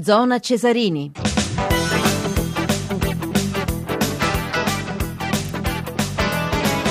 Zona Cesarini.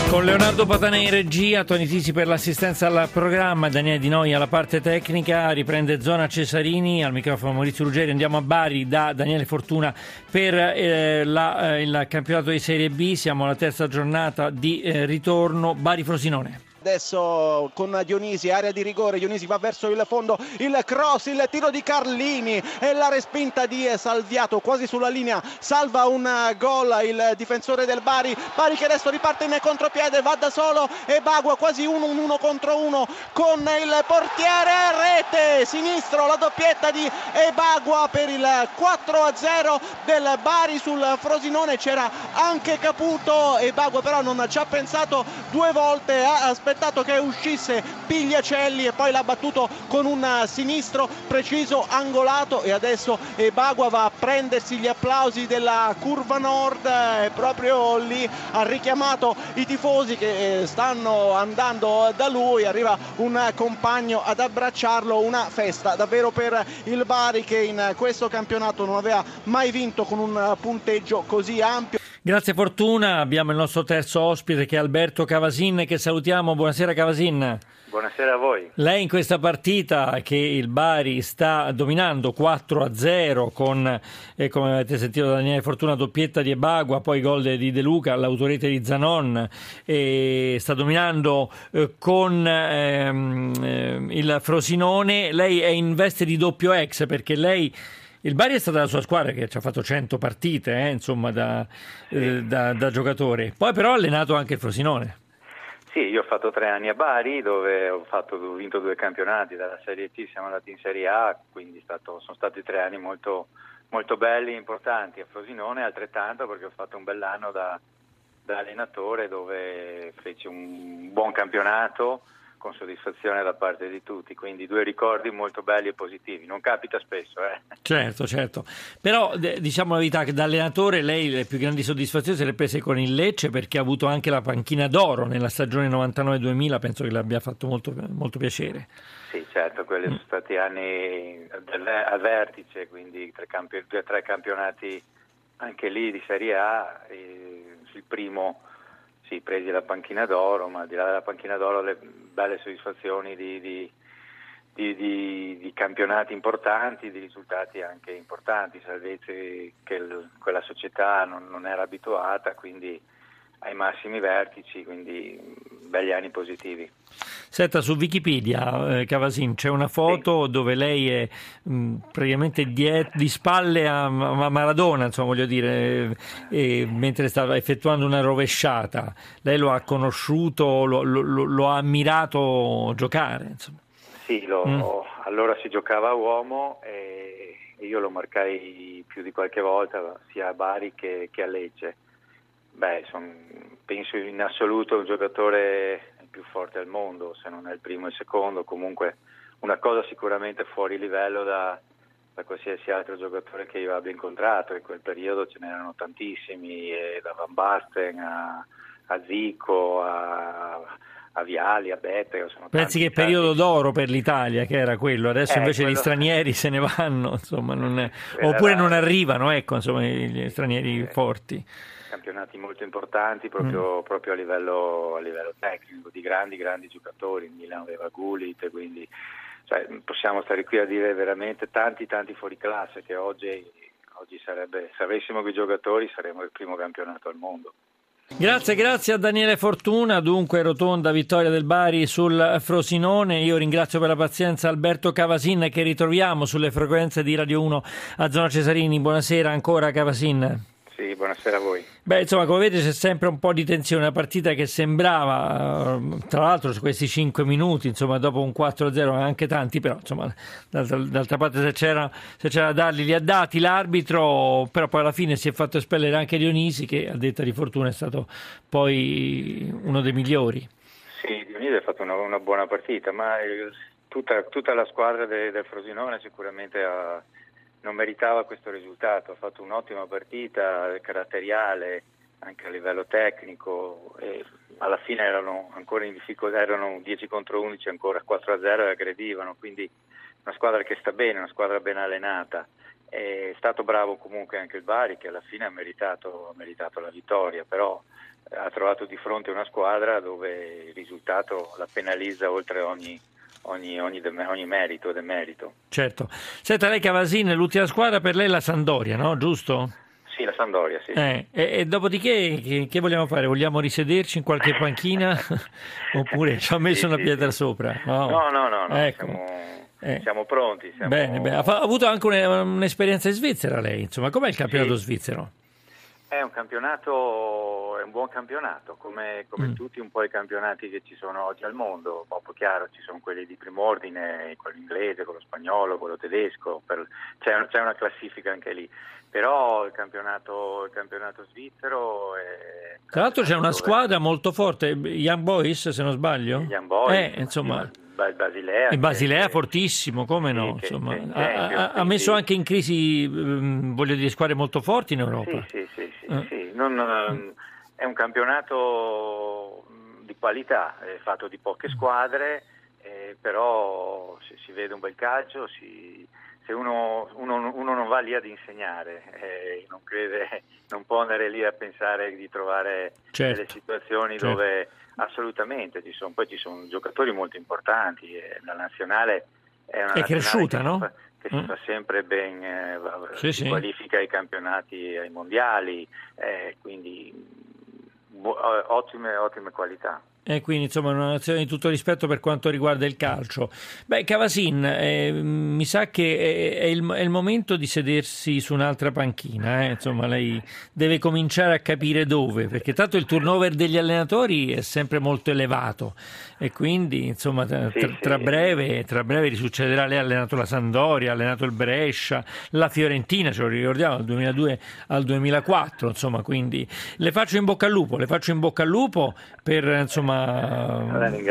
Con Leonardo Patanè in regia, Toni Tisi per l'assistenza al programma, Daniele Di Noi alla parte tecnica, riprende Zona Cesarini, al microfono Maurizio Ruggeri, andiamo a Bari da Daniele Fortuna per eh, la, eh, il campionato di Serie B, siamo alla terza giornata di eh, ritorno, Bari-Frosinone. Adesso con Dionisi, area di rigore, Dionisi va verso il fondo, il cross, il tiro di Carlini e la respinta di Salviato quasi sulla linea, salva un gol il difensore del Bari, Bari che adesso riparte in contropiede, va da solo e Bagua quasi uno, un uno contro uno con il portiere, rete sinistro, la doppietta di Ebagua per il 4-0 del Bari sul Frosinone, c'era anche Caputo, Ebagua però non ci ha pensato due volte, ha aspettato aspettato che uscisse Pigliacelli e poi l'ha battuto con un sinistro preciso angolato e adesso Bagua va a prendersi gli applausi della curva nord e proprio lì ha richiamato i tifosi che eh, stanno andando da lui arriva un compagno ad abbracciarlo una festa davvero per il Bari che in questo campionato non aveva mai vinto con un punteggio così ampio Grazie Fortuna, abbiamo il nostro terzo ospite che è Alberto Cavasin che salutiamo, buonasera Cavasin. Buonasera a voi. Lei in questa partita che il Bari sta dominando 4-0 con, eh, come avete sentito da Daniele Fortuna, doppietta di Ebagua, poi gol di De Luca, l'autorete di Zanon, e sta dominando eh, con ehm, eh, il Frosinone. Lei è in veste di doppio ex perché lei il Bari è stata la sua squadra che ci ha fatto 100 partite, eh, insomma, da, eh, da, da, giocatore. Poi però ha allenato anche il Frosinone. Sì, io ho fatto tre anni a Bari dove ho, fatto, ho vinto due campionati, dalla Serie T siamo andati in Serie A, quindi stato, sono stati tre anni molto, molto belli e importanti. A Frosinone altrettanto perché ho fatto un bell'anno da, da allenatore dove feci un buon campionato con soddisfazione da parte di tutti, quindi due ricordi molto belli e positivi, non capita spesso. Eh. Certo, certo, però diciamo la verità che da allenatore lei le più grandi soddisfazioni se le prese con il Lecce perché ha avuto anche la panchina d'oro nella stagione 99-2000, penso che le abbia fatto molto, molto piacere. Sì, certo, quelli mm. sono stati anni a vertice, quindi tre, campi- due o tre campionati anche lì di Serie A, il primo sì, presi la panchina d'oro, ma al di là della panchina d'oro le belle soddisfazioni di, di, di, di campionati importanti, di risultati anche importanti, salvezze che il, quella società non, non era abituata, quindi ai massimi vertici, quindi belli anni positivi. Senta, su Wikipedia, eh, Cavasin, c'è una foto sì. dove lei è mh, praticamente diet- di spalle a, a, Maradona, insomma, voglio dire, eh, mentre stava effettuando una rovesciata. Lei lo ha conosciuto, lo, lo, lo ha ammirato giocare, insomma. Sì, lo, mm. allora si giocava a uomo e io lo marcai più di qualche volta, sia a Bari che, che a Lecce Beh, son, penso in assoluto un giocatore più forte al mondo, se non è il primo e il secondo, comunque una cosa sicuramente fuori livello da, da qualsiasi altro giocatore che io abbia incontrato, in quel periodo ce n'erano tantissimi, da Van Basten a, a Zico, a, a Viali, a Bette. Pensi che periodo d'oro per l'Italia che era quello, adesso eh, invece quello... gli stranieri se ne vanno, insomma, non è... oppure non arrivano, ecco, insomma, gli stranieri eh. forti campionati molto importanti proprio, mm. proprio a, livello, a, livello, tecnico, di grandi, grandi giocatori. Il Milan aveva Gullit, quindi cioè, possiamo stare qui a dire veramente tanti, tanti fuori classe che oggi, oggi sarebbe, se avessimo quei giocatori saremmo il primo campionato al mondo. Grazie, grazie a Daniele Fortuna. Dunque, rotonda vittoria del Bari sul Frosinone. Io ringrazio per la pazienza Alberto Cavasin che ritroviamo sulle frequenze di Radio 1 a Zona Cesarini. Buonasera ancora Cavasin. Sì, buonasera a voi. Beh, insomma, come vedete c'è sempre un po' di tensione, una partita che sembrava, tra l'altro su questi 5 minuti, insomma, dopo un 4-0 anche tanti, però insomma, d'altra, d'altra parte se c'era, se c'era da darli li ha dati l'arbitro, però poi alla fine si è fatto espellere anche Dionisi che a detta di fortuna è stato poi uno dei migliori. Sì, Dionisi ha fatto una, una buona partita, ma il, tutta, tutta, la squadra de, del Frosinone sicuramente ha non meritava questo risultato, ha fatto un'ottima partita caratteriale anche a livello tecnico alla fine erano ancora in difficoltà, erano 10 contro 11 ancora 4 a 0 e aggredivano, quindi una squadra che sta bene, una squadra ben allenata. È stato bravo comunque anche il Bari che alla fine ha meritato, ha meritato la vittoria, però eh, ha trovato di fronte una squadra dove il risultato la penalizza oltre ogni, ogni, ogni, ogni merito demerito. Certo. Senta, lei Cavasin, l'ultima squadra per lei è la Sandoria, no? Giusto? Sì, la Sandoria, sì. Eh, e, e, dopodiché che, che, vogliamo fare? Vogliamo risederci in qualche panchina oppure ci ha messo sì, una pietra sì. sopra? No, no, no, no, no ecco. siamo, eh. siamo, pronti. Siamo... Bene, bene. Ha, ha, avuto anche un'esperienza in Svizzera lei, insomma, com'è il campionato sì. svizzero? È un campionato, è un buon campionato, come, come mm. tutti un po' i campionati che ci sono oggi al mondo. Proprio chiaro, ci sono quelli di primo ordine, quello inglese, quello spagnolo, quello tedesco, per, c'è, c'è, una classifica anche lì. Però il campionato, il campionato svizzero è... Tra l'altro c'è una squadra molto forte, Young Boys se non sbaglio. Young Boys, eh, insomma... Il Basilea. Il Basilea che, fortissimo, come no? Che, insomma, che, ha, ha, messo anche in crisi, voglio dire, squadre molto forti in Europa. Sì, sì, sì. sì, eh. sì. Non, mm. È un campionato di qualità, è fatto di poche squadre, eh, però si, si, vede un bel calcio, si, se uno, uno, uno, non va lì ad insegnare, eh, non, crede, non può andare lì a pensare di trovare certo. delle situazioni certo. dove assolutamente ci sono, poi ci sono giocatori molto importanti, eh, la nazionale è una è cresciuta, che no? Si fa, che mm. si fa sempre ben, eh, sì, si sì. qualifica ai campionati, ai mondiali, eh, quindi ottime, ottime qualità. E quindi insomma una nazione di tutto rispetto per quanto riguarda il calcio. Beh, Cavasin, eh, mi sa che è, è, il, è, il, momento di sedersi su un'altra panchina, eh? insomma lei deve cominciare a capire dove, perché tanto il turnover degli allenatori è sempre molto elevato e quindi insomma tra, tra, breve, tra breve risuccederà, lei ha allenato la Sandoria, ha allenato il Brescia, la Fiorentina, ce lo ricordiamo, dal 2002 al 2004, insomma quindi le faccio in bocca al lupo, le faccio in bocca al lupo per insomma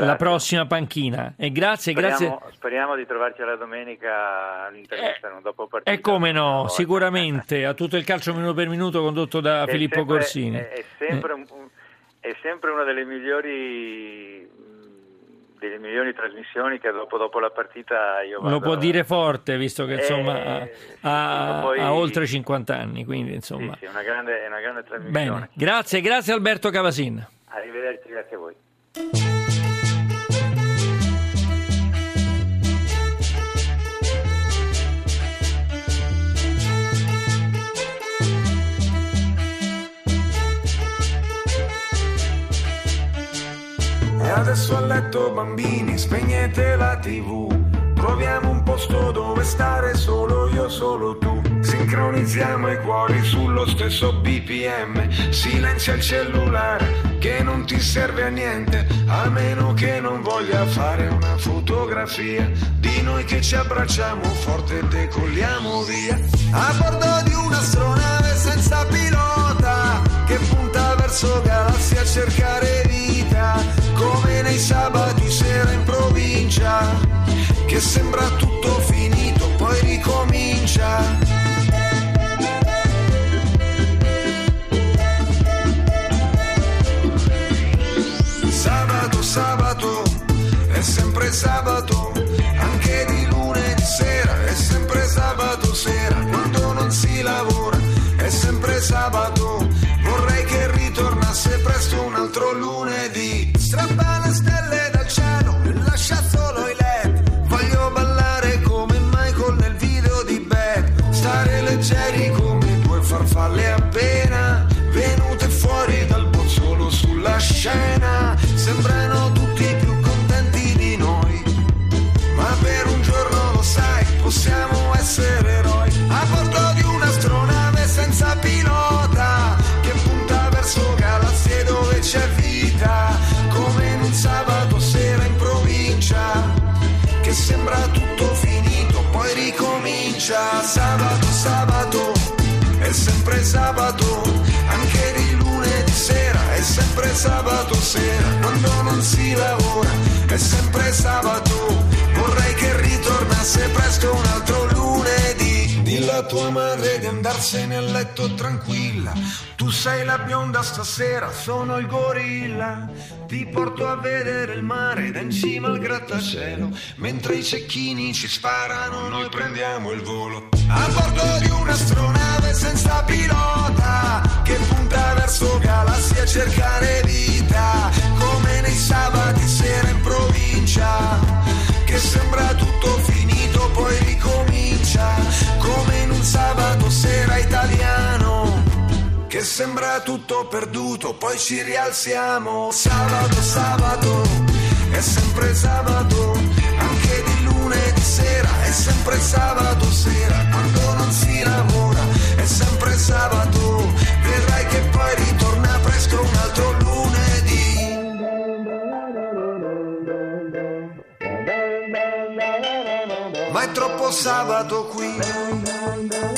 la prossima panchina. E grazie, speriamo, grazie. Speriamo di trovarci alla domenica all'intervista, eh, dopo partita. E come no, sicuramente, a tutto il calcio minuto per minuto condotto da è Filippo sempre, Corsini. È, è, sempre, eh. è sempre una delle migliori delle migliori trasmissioni che dopo, dopo la partita io vado... Lo può dire forte, visto che insomma eh, ha, poi... ha, oltre 50 anni, quindi insomma... Sì, sì, una grande, una grande trasmissione. Bene, grazie, grazie Alberto Cavasin. Arrivederci, grazie a voi. Adesso a letto bambini, spegnete la tv. Troviamo un posto dove stare solo io, solo tu. Sincronizziamo i cuori sullo stesso BPM. Silenzia il cellulare che non ti serve a niente, a meno che non voglia fare una fotografia di noi che ci abbracciamo forte e decolliamo via. A bordo di un'astronave senza pilota che punta verso galassie a cercare vita, come nei sabati sera in provincia, che sembra tutto finito, poi ricomincia. Sabato, è sempre sabato, anche di lunedì sera, è sempre sabato sera, quando non si lavora, è sempre sabato, vorrei che ritornasse presto un altro lunedì. Strappa le stelle dal cielo e lascia solo i led, voglio ballare come Michael nel video di Bad, stare leggeri come due farfalle appena sembra tutto finito poi ricomincia sabato sabato è sempre sabato anche di lunedì sera è sempre sabato sera quando non si lavora è sempre sabato vorrei che ritornasse presto un altro lunedì Dillo a tua madre di andarsene a letto tranquilla. Tu sei la bionda stasera, sono il gorilla. Ti porto a vedere il mare da in cima al grattacielo. Mentre i cecchini ci sparano, noi prendiamo il volo. A bordo di un'astronave senza pilota che punta verso galassie a cercare vita. Come nei sabati sera in provincia, che sembra tutto finito, poi ricomincia. Sembra tutto perduto, poi ci rialziamo. Sabato, sabato, è sempre sabato, anche di lunedì sera, è sempre sabato sera, quando non si lavora, è sempre sabato, vedrai che poi ritorna presto un altro lunedì. Ma è troppo sabato qui.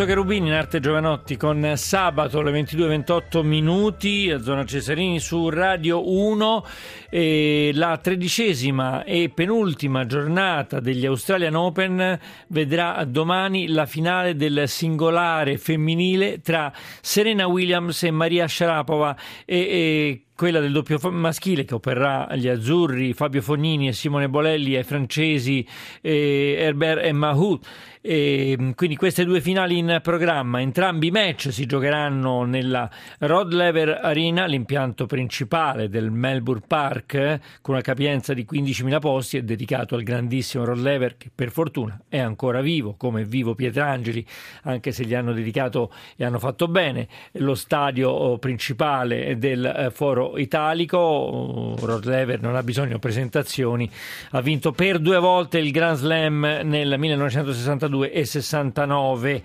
Lorenzo Cherubini in arte Giovanotti con sabato alle 22.28 minuti a zona Cesarini su Radio 1 e la tredicesima e penultima giornata degli Australian Open vedrà domani la finale del singolare femminile tra Serena Williams e Maria Sharapova. E, e quella del doppio maschile che opererà agli azzurri Fabio Fognini e Simone Bolelli ai francesi eh, Herbert e Mahut. E quindi queste due finali in programma, entrambi i match si giocheranno nella Rod Lever Arena, l'impianto principale del Melbourne Park, con una capienza di 15.000 posti, è dedicato al grandissimo Rod Lever che per fortuna è ancora vivo, come vivo Pietrangeli, anche se gli hanno dedicato e hanno fatto bene lo stadio principale del Foro Italico. Rod Lever non ha bisogno di presentazioni, ha vinto per due volte il Grand Slam nel 1962 e 69.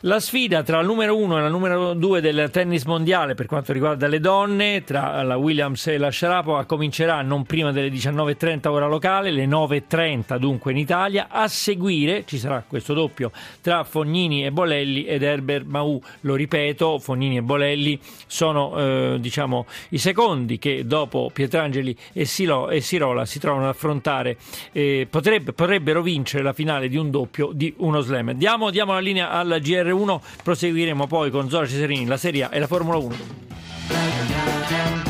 La sfida tra il numero 1 e la numero 2 del tennis mondiale per quanto riguarda le donne, tra la Williams e la Sharapova, comincerà non prima delle 19.30 ora locale, le 9.30 dunque in Italia. A seguire ci sarà questo doppio tra Fognini e Bolelli ed Herbert Mau. Lo ripeto, Fognini e Bolelli sono eh, diciamo i secondi che dopo Pietrangeli e, Silo, e Sirola si trovano ad affrontare, eh, potrebbe, potrebbero vincere la finale di un doppio di uno slam. Diamo, diamo la linea al GR1, proseguiremo poi con Zora Cesarini, la Serie A e la Formula 1.